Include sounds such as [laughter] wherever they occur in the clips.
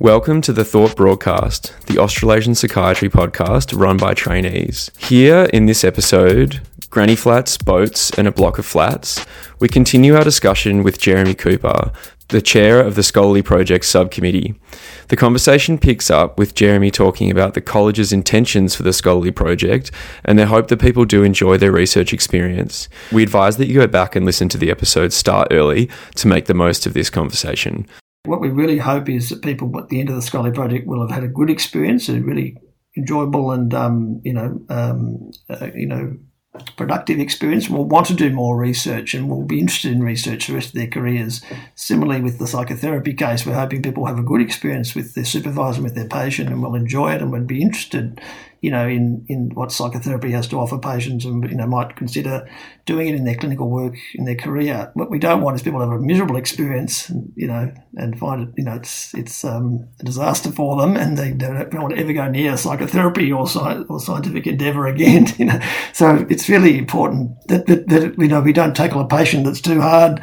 Welcome to the Thought Broadcast, the Australasian Psychiatry podcast run by trainees. Here in this episode, Granny Flats, Boats, and a Block of Flats, we continue our discussion with Jeremy Cooper, the chair of the Scholarly Project subcommittee. The conversation picks up with Jeremy talking about the college's intentions for the Scholarly Project and their hope that people do enjoy their research experience. We advise that you go back and listen to the episode start early to make the most of this conversation. What we really hope is that people at the end of the Scholarly Project will have had a good experience, a really enjoyable and um, you know um, uh, you know productive experience will want to do more research and will be interested in research the rest of their careers. Similarly, with the psychotherapy case, we're hoping people have a good experience with their supervisor and with their patient and will enjoy it and would be interested you know, in, in what psychotherapy has to offer patients and, you know, might consider doing it in their clinical work in their career. What we don't want is people to have a miserable experience, you know, and find it, you know, it's, it's um, a disaster for them and they don't want to ever go near psychotherapy or, sci- or scientific endeavour again, [laughs] you know. So it's really important that, that, that, you know, we don't tackle a patient that's too hard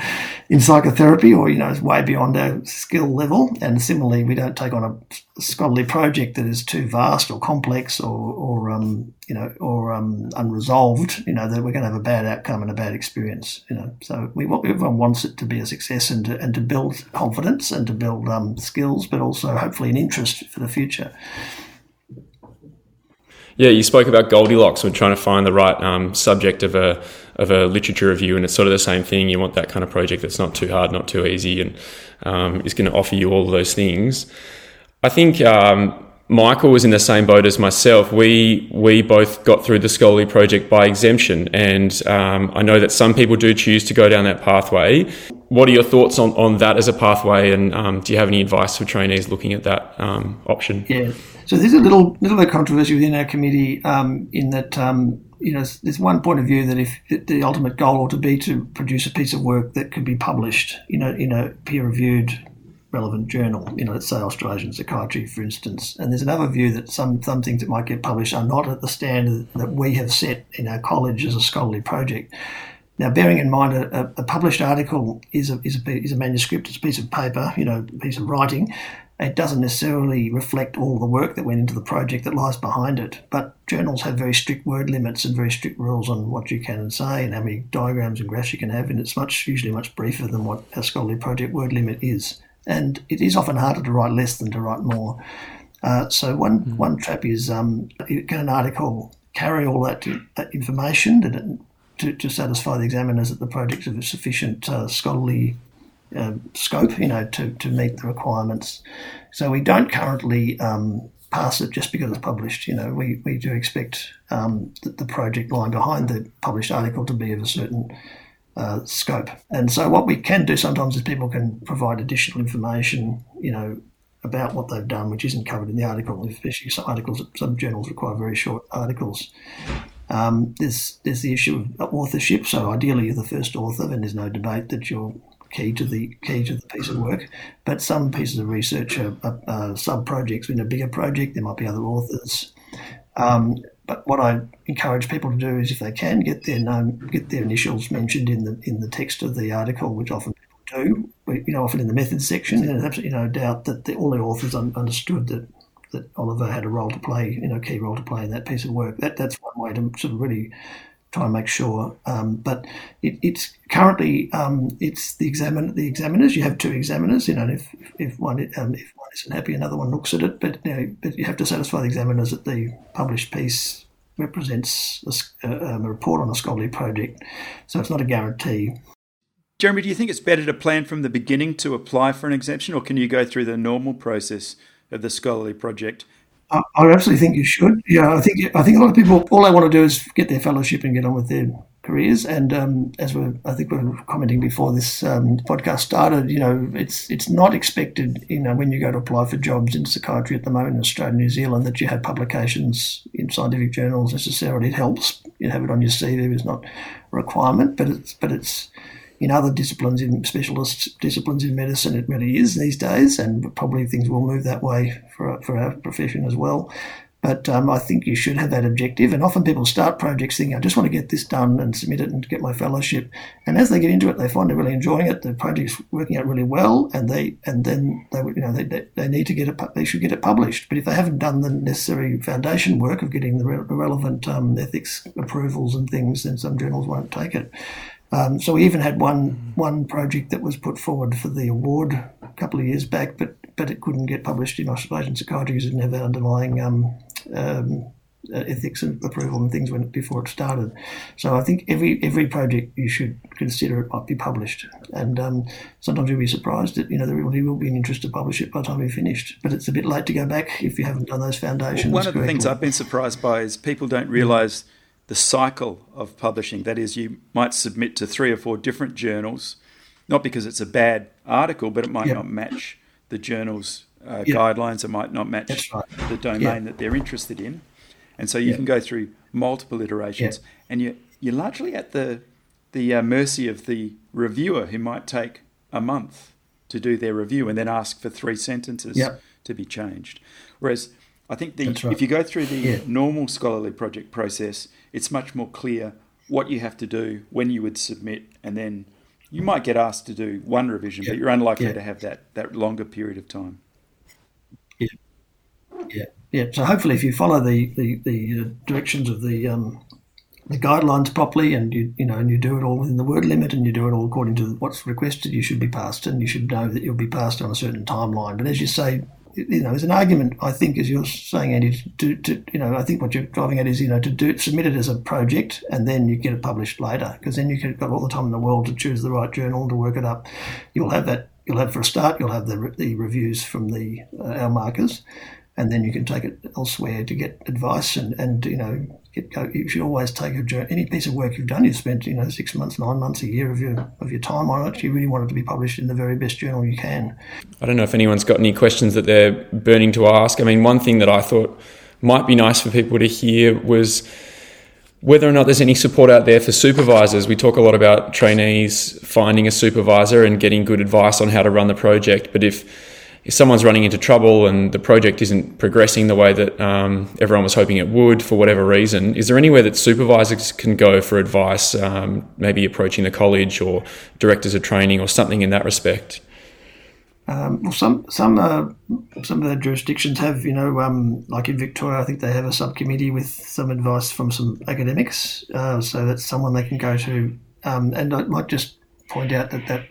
in psychotherapy or, you know, is way beyond our skill level. And similarly, we don't take on a scholarly project that is too vast or complex or or um, you know or um, unresolved, you know that we're going to have a bad outcome and a bad experience. You know, so we everyone wants it to be a success and to, and to build confidence and to build um, skills, but also hopefully an interest for the future. Yeah, you spoke about Goldilocks when trying to find the right um, subject of a of a literature review, and it's sort of the same thing. You want that kind of project that's not too hard, not too easy, and um, is going to offer you all of those things. I think um, Michael was in the same boat as myself. We we both got through the Scholarly project by exemption, and um, I know that some people do choose to go down that pathway. What are your thoughts on, on that as a pathway, and um, do you have any advice for trainees looking at that um, option? Yeah, so there's a little little bit of controversy within our committee um, in that um, you know there's one point of view that if the ultimate goal ought to be to produce a piece of work that could be published, you know, in a peer reviewed relevant journal, you know, let's say Australasian Psychiatry, for instance. And there's another view that some, some things that might get published are not at the standard that we have set in our college as a scholarly project. Now, bearing in mind a, a published article is a, is, a, is a manuscript, it's a piece of paper, you know, a piece of writing. It doesn't necessarily reflect all the work that went into the project that lies behind it. But journals have very strict word limits and very strict rules on what you can say and how many diagrams and graphs you can have, and it's much usually much briefer than what a scholarly project word limit is and it is often harder to write less than to write more. Uh, so one mm. one trap is um, can an article carry all that, that information to, to, to, satisfy the examiners that the project is of sufficient uh, scholarly uh, scope, you know, to, to meet the requirements. So we don't currently um, pass it just because it's published. You know, we, we do expect um, the, the project lying behind the published article to be of a certain uh, scope. And so, what we can do sometimes is people can provide additional information, you know, about what they've done, which isn't covered in the article. Especially some articles, some journals require very short articles. Um, there's there's the issue of authorship. So ideally, you're the first author, and there's no debate that you're key to the key to the piece of work. But some pieces of research are, are, are sub projects in a bigger project. There might be other authors. Um, but what I encourage people to do is, if they can, get their name, get their initials mentioned in the in the text of the article, which often people do. You know, often in the methods section, and there's absolutely no doubt that the, all the authors un- understood that that Oliver had a role to play, you know, key role to play in that piece of work. That that's one way to sort of really try and make sure. Um, but it, it's currently um, it's the examiner the examiners. You have two examiners. You know, if if one um, if one isn't happy, another one looks at it. But you know, but you have to satisfy the examiners that the published piece represents a, um, a report on a scholarly project. So it's not a guarantee. Jeremy, do you think it's better to plan from the beginning to apply for an exemption, or can you go through the normal process of the scholarly project? I, I absolutely think you should. Yeah, I think I think a lot of people all they want to do is get their fellowship and get on with their careers. And um, as we I think we were commenting before this um, podcast started, you know, it's it's not expected, you know, when you go to apply for jobs in psychiatry at the moment in Australia and New Zealand that you have publications in scientific journals necessarily. It helps you have it on your CV. It's not a requirement, but it's but it's in other disciplines, in specialist disciplines in medicine, it really is these days, and probably things will move that way for, for our profession as well. But um, I think you should have that objective. And often people start projects thinking, I just want to get this done and submit it and get my fellowship. And as they get into it, they find they're really enjoying it. The project's working out really well, and they and then they you know they, they need to get it. They should get it published. But if they haven't done the necessary foundation work of getting the, re- relevant um, ethics approvals and things, then some journals won't take it. Um, so we even had one one project that was put forward for the award a couple of years back, but but it couldn't get published in Australasian Psychiatry because it didn't have that underlying um, um, uh, ethics and approval and things when before it started. So I think every every project you should consider it might be published, and um, sometimes you'll be surprised that you know there really will be an interest to publish it by the time you're finished. But it's a bit late to go back if you haven't done those foundations. One of the things I've been surprised by is people don't realise the cycle of publishing. That is, you might submit to three or four different journals, not because it's a bad article, but it might yep. not match the journal's uh, yep. guidelines. It might not match right. the domain yep. that they're interested in, and so you can go through multiple iterations, and you you're largely at the the uh, mercy of the reviewer who might take a month to do their review and then ask for three sentences to be changed. Whereas I think the, right. if you go through the yeah. normal scholarly project process, it's much more clear what you have to do, when you would submit, and then you might get asked to do one revision, yeah. but you're unlikely yeah. to have that, that longer period of time. Yeah, yeah, yeah. So hopefully, if you follow the the, the uh, directions of the um, the guidelines properly, and you you know, and you do it all within the word limit, and you do it all according to what's requested, you should be passed, and you should know that you'll be passed on a certain timeline. But as you say, you know, there's an argument, I think, as you're saying, Andy, to, to, you know, I think what you're driving at is, you know, to do submit it as a project and then you get it published later, because then you've got all the time in the world to choose the right journal to work it up. You'll have that. You'll have for a start. You'll have the the reviews from the uh, our markers, and then you can take it elsewhere to get advice and and you know get, you should always take a. Any piece of work you've done, you've spent you know six months, nine months, a year of your of your time on it. You really want it to be published in the very best journal you can. I don't know if anyone's got any questions that they're burning to ask. I mean, one thing that I thought might be nice for people to hear was whether or not there's any support out there for supervisors. We talk a lot about trainees finding a supervisor and getting good advice on how to run the project, but if if someone's running into trouble and the project isn't progressing the way that um, everyone was hoping it would for whatever reason, is there anywhere that supervisors can go for advice, um, maybe approaching the college or directors of training or something in that respect? Um, well, some some uh, some of the jurisdictions have, you know, um, like in Victoria, I think they have a subcommittee with some advice from some academics, uh, so that's someone they can go to. Um, and I might just point out that that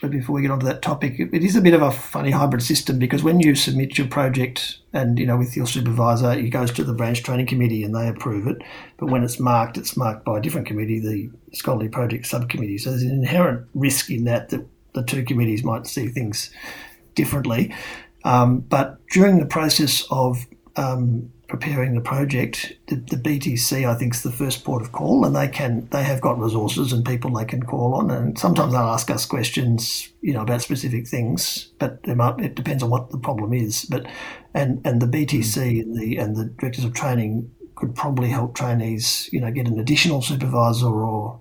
but before we get onto that topic, it is a bit of a funny hybrid system because when you submit your project and you know with your supervisor, it goes to the branch training committee and they approve it. But when it's marked, it's marked by a different committee, the scholarly project subcommittee. So there's an inherent risk in that that the two committees might see things differently. Um, but during the process of um, preparing the project, the, the, BTC I think is the first port of call, and they can they have got resources and people they can call on, and sometimes they'll ask us questions, you know, about specific things, but it, might, it depends on what the problem is. But and and the BTC and the and the directors of training could probably help trainees, you know, get an additional supervisor or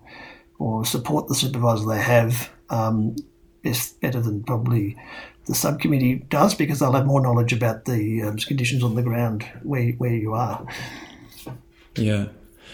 or support the supervisor they have. Um, is better than probably the subcommittee does because they'll have more knowledge about the um, conditions on the ground where, where you are. Yeah.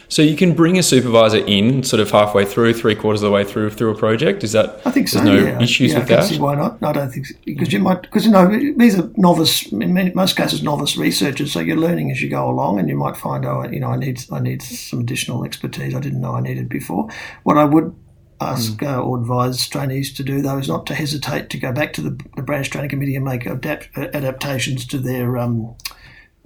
So you can bring a supervisor in sort of halfway through, three quarters of the way through through a project. Is that? I think so. no yeah. issues yeah, with that. See why not? No, I don't think so. because you might because you know these are novice in many, most cases novice researchers, so you're learning as you go along, and you might find oh you know I need I need some additional expertise I didn't know I needed before. What I would ask mm. uh, or advise trainees to do, though, is not to hesitate to go back to the, the branch training committee and make adapt, adaptations to their um,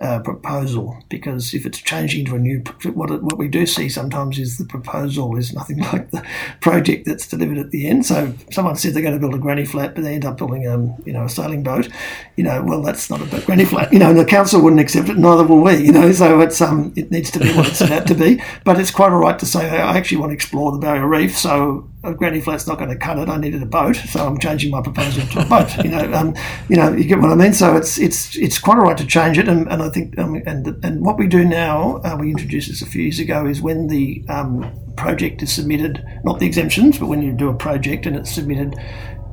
uh, proposal because if it's changing to a new, what, what we do see sometimes is the proposal is nothing [laughs] like the project that's delivered at the end. So someone said they're going to build a granny flat, but they end up building um, you know a sailing boat. You know, well that's not a granny flat. You know, and the council wouldn't accept it, neither will we. You know, so it's um it needs to be what it's set out to be. But it's quite all right to say I actually want to explore the barrier reef, so a granny flat's not going to cut it. I needed a boat, so I'm changing my proposal to a boat. You know, um, you know, you get what I mean. So it's it's it's quite all right to change it, and, and I think um, and and what we do now, uh, we introduced this a few years ago, is when the um, project is submitted, not the exemptions, but when you do a project and it's submitted,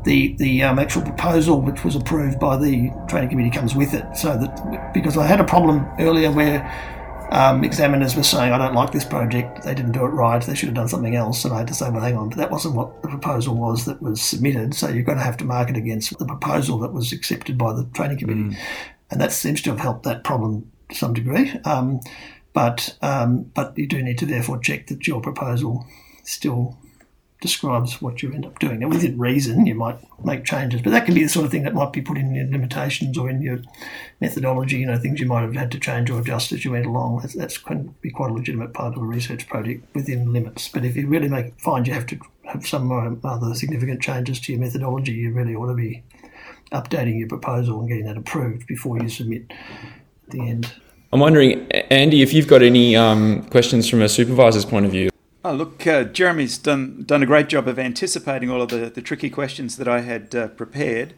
the the um, actual proposal, which was approved by the training committee, comes with it. So that because I had a problem earlier where um, examiners were saying, I don't like this project, they didn't do it right, they should have done something else. And I had to say, well, hang on, but that wasn't what the proposal was that was submitted. So you're going to have to mark it against the proposal that was accepted by the training committee. Mm. And that seems to have helped that problem to some degree. Um, but, um, but you do need to therefore check that your proposal still describes what you end up doing. Now, within reason, you might make changes, but that can be the sort of thing that might be put in your limitations or in your methodology. You know, things you might have had to change or adjust as you went along. That's, that's can be quite a legitimate part of a research project within limits. But if you really make find you have to have some other significant changes to your methodology, you really ought to be updating your proposal and getting that approved before you submit at the end. I'm wondering, Andy, if you've got any um, questions from a supervisor's point of view. Oh, look, uh, Jeremy's done done a great job of anticipating all of the, the tricky questions that I had uh, prepared.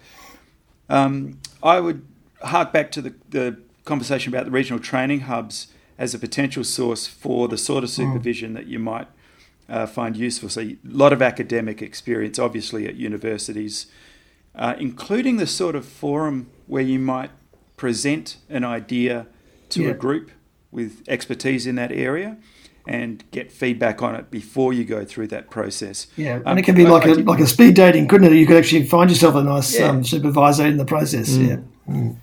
Um, I would hark back to the, the conversation about the regional training hubs as a potential source for the sort of mm. supervision that you might uh, find useful. So, a lot of academic experience, obviously, at universities, uh, including the sort of forum where you might present an idea to yeah. a group with expertise in that area and get feedback on it before you go through that process. Yeah, and um, it can be like I, a like a speed dating, couldn't it? You could actually find yourself a nice yeah. um, supervisor in the process. Mm. Yeah, mm.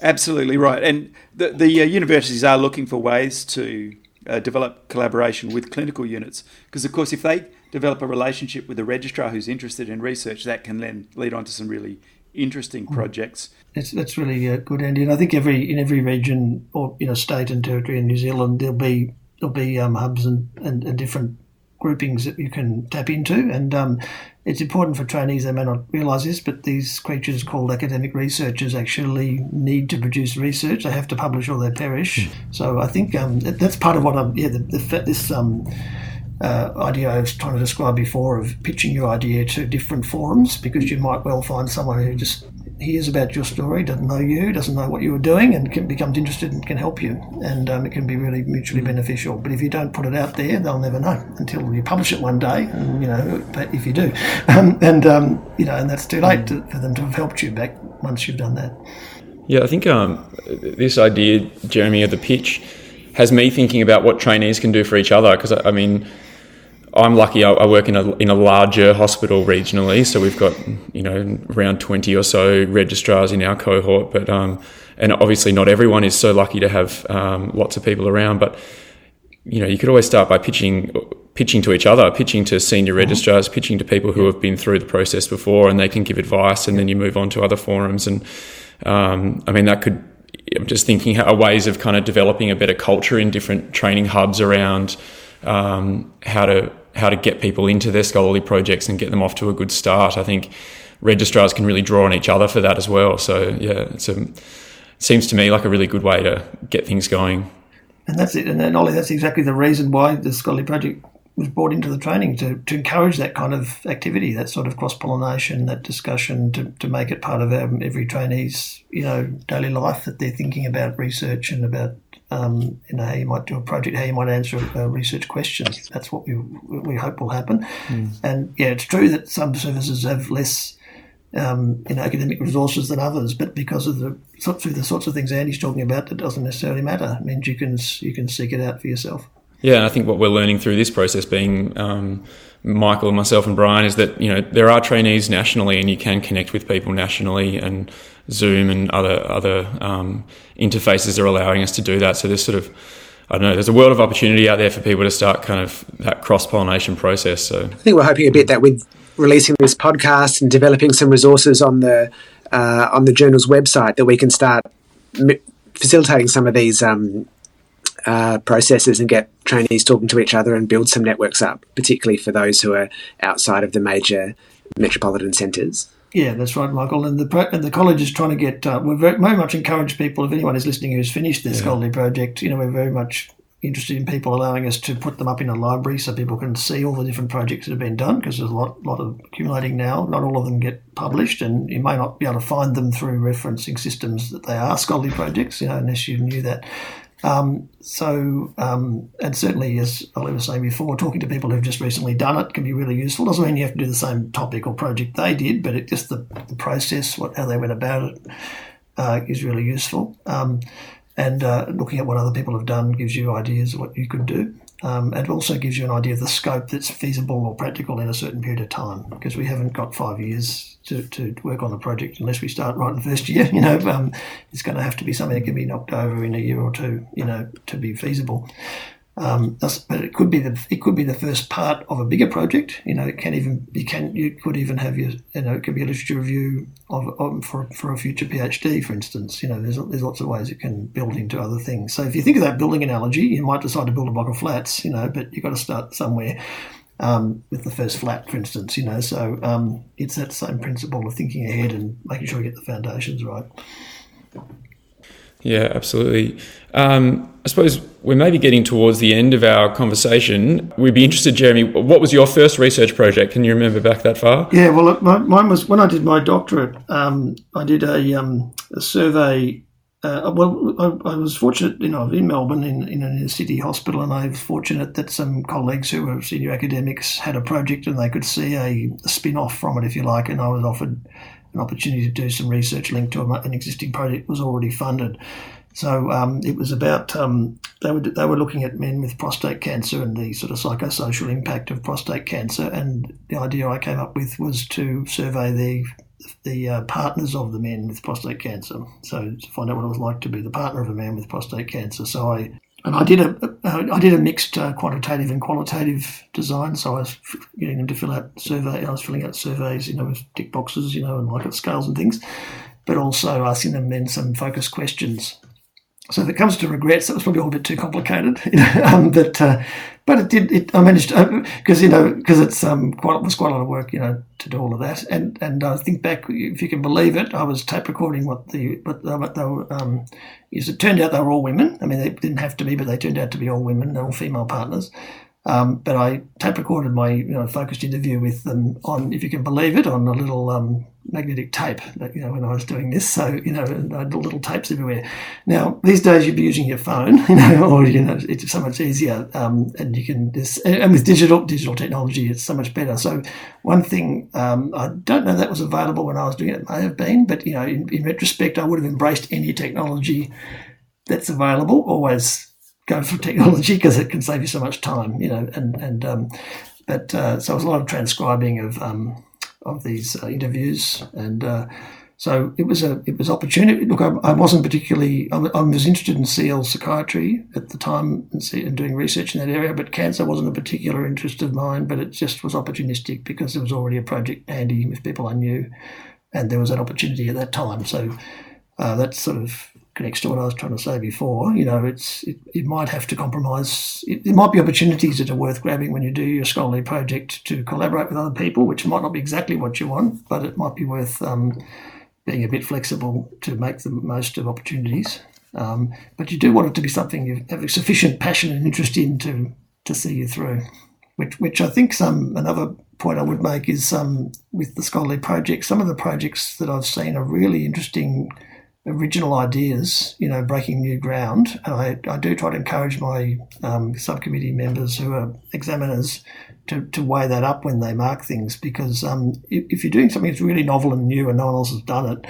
absolutely right. And the the uh, universities are looking for ways to uh, develop collaboration with clinical units because, of course, if they develop a relationship with a registrar who's interested in research, that can then lead on to some really interesting mm. projects. That's that's really uh, good, Andy. And I think every in every region or you know state and territory in New Zealand, there'll be there'll be um, hubs and, and, and, different groupings that you can tap into. And um, it's important for trainees, they may not realise this, but these creatures called academic researchers actually need to produce research. They have to publish or they perish. Mm. So I think um, that's part of what I'm, yeah, the, the, this um, uh, idea I was trying to describe before of pitching your idea to different forums because you might well find someone who just hears about your story, doesn't know you, doesn't know what you were doing, and can, becomes interested and can help you. And um, it can be really mutually mm. beneficial. But if you don't put it out there, they'll never know until you publish it one day. And, you know, if you do, [laughs] um, and um, you know, and that's too late to, for them to have helped you back once you've done that. Yeah, I think um, this idea, Jeremy, of the pitch has me thinking about what trainees can do for each other. Because I mean I'm lucky. I, I, work in a in a larger hospital regionally, so we've got you know around twenty or so registrars in our cohort. But um, and obviously not everyone is so lucky to have um, lots of people around. But you know, you could always start by pitching pitching to each other, pitching to senior mm-hmm. registrars, pitching to people who have been through the process before, and they can give advice, and then you move on to other forums. And um, I mean, that could. I'm just thinking how ways of kind of developing a better culture in different training hubs around um, how to how to get people into their scholarly projects and get them off to a good start. I think registrars can really draw on each other for that as well. So yeah, it's a, it seems to me like a really good way to get things going. And that's it. And then Ollie, that's exactly the reason why the scholarly project was brought into the training to, to encourage that kind of activity, that sort of cross pollination, that discussion, to, to make it part of um, every trainee's you know daily life that they're thinking about research and about um, you know how you might do a project, how you might answer a research question. That's what we we hope will happen. Mm. And yeah, it's true that some services have less. Um, you know, academic resources than others, but because of the through the sorts of things Andy's talking about, that doesn't necessarily matter. It means you can you can seek it out for yourself. Yeah, I think what we're learning through this process, being um, Michael and myself and Brian, is that you know there are trainees nationally, and you can connect with people nationally, and Zoom and other other um, interfaces are allowing us to do that. So there's sort of I don't know. There's a world of opportunity out there for people to start kind of that cross pollination process. So I think we're hoping a bit that with releasing this podcast and developing some resources on the uh, on the journal's website, that we can start facilitating some of these um, uh, processes and get trainees talking to each other and build some networks up, particularly for those who are outside of the major metropolitan centres. Yeah, that's right, Michael. And the and the college is trying to get. Uh, we're very, very, much encourage people. If anyone is listening who's finished their yeah. scholarly project, you know, we're very much interested in people allowing us to put them up in a library so people can see all the different projects that have been done because there's a lot, lot of accumulating now. Not all of them get published, and you may not be able to find them through referencing systems that they are scholarly projects, you know, unless you knew that. Um, so, um, and certainly, as I was saying before, talking to people who've just recently done it can be really useful. Doesn't mean you have to do the same topic or project they did, but it just the, the process, what how they went about it, uh, is really useful. Um, and uh, looking at what other people have done gives you ideas of what you could do. Um, it also gives you an idea of the scope that's feasible or practical in a certain period of time because we haven't got five years to, to work on the project unless we start right in the first [laughs] year. You know, um, it's going to have to be something that can be knocked over in a year or two. You know, to be feasible. Um, but it could be the it could be the first part of a bigger project. You know, it can even you can you could even have your you know it could be a literature review of, of for for a future PhD, for instance. You know, there's there's lots of ways it can build into other things. So if you think of that building analogy, you might decide to build a block of flats. You know, but you've got to start somewhere. Um, with the first flat, for instance, you know, so um, it's that same principle of thinking ahead and making sure you get the foundations right. Yeah, absolutely. Um, I suppose we're maybe getting towards the end of our conversation. We'd be interested, Jeremy, what was your first research project? Can you remember back that far? Yeah, well, mine was when I did my doctorate, um, I did a, um, a survey. Uh, well, I, I, was fortunate, you know, in Melbourne in, in a city hospital, and I was fortunate that some colleagues who were senior academics had a project and they could see a, a spin off from it, if you like, and I was offered an opportunity to do some research linked to an existing project was already funded. So um, it was about um, they were they were looking at men with prostate cancer and the sort of psychosocial impact of prostate cancer. And the idea I came up with was to survey the the uh, partners of the men with prostate cancer. So to find out what it was like to be the partner of a man with prostate cancer. So I and I did a I did a mixed uh, quantitative and qualitative design. So I was getting them to fill out survey. I was filling out surveys, you know, with tick boxes, you know, and Likert scales and things, but also asking them then some focus questions. So if it comes to regrets, that was probably all a bit too complicated, [laughs] um, but uh, but it did. It, I managed because you know because it's um quite it was quite a lot of work, you know, to do all of that. And and I think back, if you can believe it, I was tape recording what the what they were. Um, is it turned out they were all women. I mean, they didn't have to be, but they turned out to be all women. They're all female partners. Um, but I tape recorded my you know, focused interview with them on, if you can believe it, on a little um, magnetic tape. That, you know, when I was doing this, so you know, I had little tapes everywhere. Now these days you'd be using your phone, [laughs] you know, or you know, it's so much easier, um, and you can just and with digital digital technology, it's so much better. So one thing um, I don't know that was available when I was doing it. It may have been, but you know, in, in retrospect, I would have embraced any technology that's available. Always go for [laughs] technology because it can save you so much time, you know. And and um, but uh, so it was a lot of transcribing of um, of these uh, interviews, and uh, so it was a it was opportunity. Look, I, I wasn't particularly I, was interested in CL psychiatry at the time and, see, and doing research in that area, but cancer wasn't a particular interest of mine. But it just was opportunistic because there was already a project handy with people I knew, and there was an opportunity at that time. So uh, that's sort of connects to what I was trying to say before. You know, it's it, it might have to compromise. It, there might be opportunities that are worth grabbing when you do your scholarly project to collaborate with other people, which might not be exactly what you want, but it might be worth um, being a bit flexible to make the most of opportunities. Um, but you do want it to be something you have a sufficient passion and interest in to to see you through. Which, which I think some another point I would make is um, with the scholarly project. Some of the projects that I've seen are really interesting original ideas, you know, breaking new ground. And I, I do try to encourage my um, subcommittee members who are examiners to, to weigh that up when they mark things because um, if, if, you're doing something that's really novel and new and no one else has done it,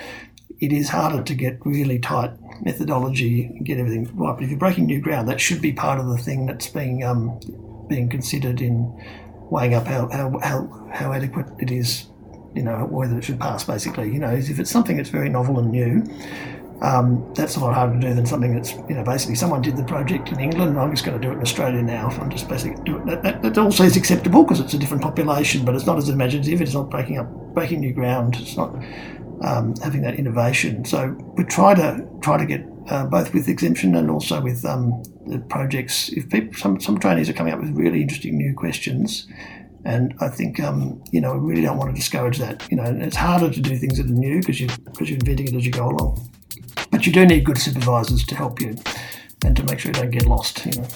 it is harder to get really tight methodology and get everything right. But if you're breaking new ground, that should be part of the thing that's being um, being considered in weighing up how, how, how, how adequate it is you know, whether it should pass, basically. You know, if it's something that's very novel and new, um, that's a lot harder to do than something that's, you know, basically someone did the project in England and I'm just going to do it in Australia now. If I'm just basically doing that. That, that also is acceptable because it's a different population, but it's not as imaginative. It's not breaking up, breaking new ground. It's not um, having that innovation. So we try to try to get uh, both with exemption and also with um, the projects. If people, some some trainees are coming up with really interesting new questions, and I think, um, you know, we really don't want to discourage that. You know, it's harder to do things that are new because you because you're inventing it as you go along. But you do need good supervisors to help you and to make sure you don't get lost. You know.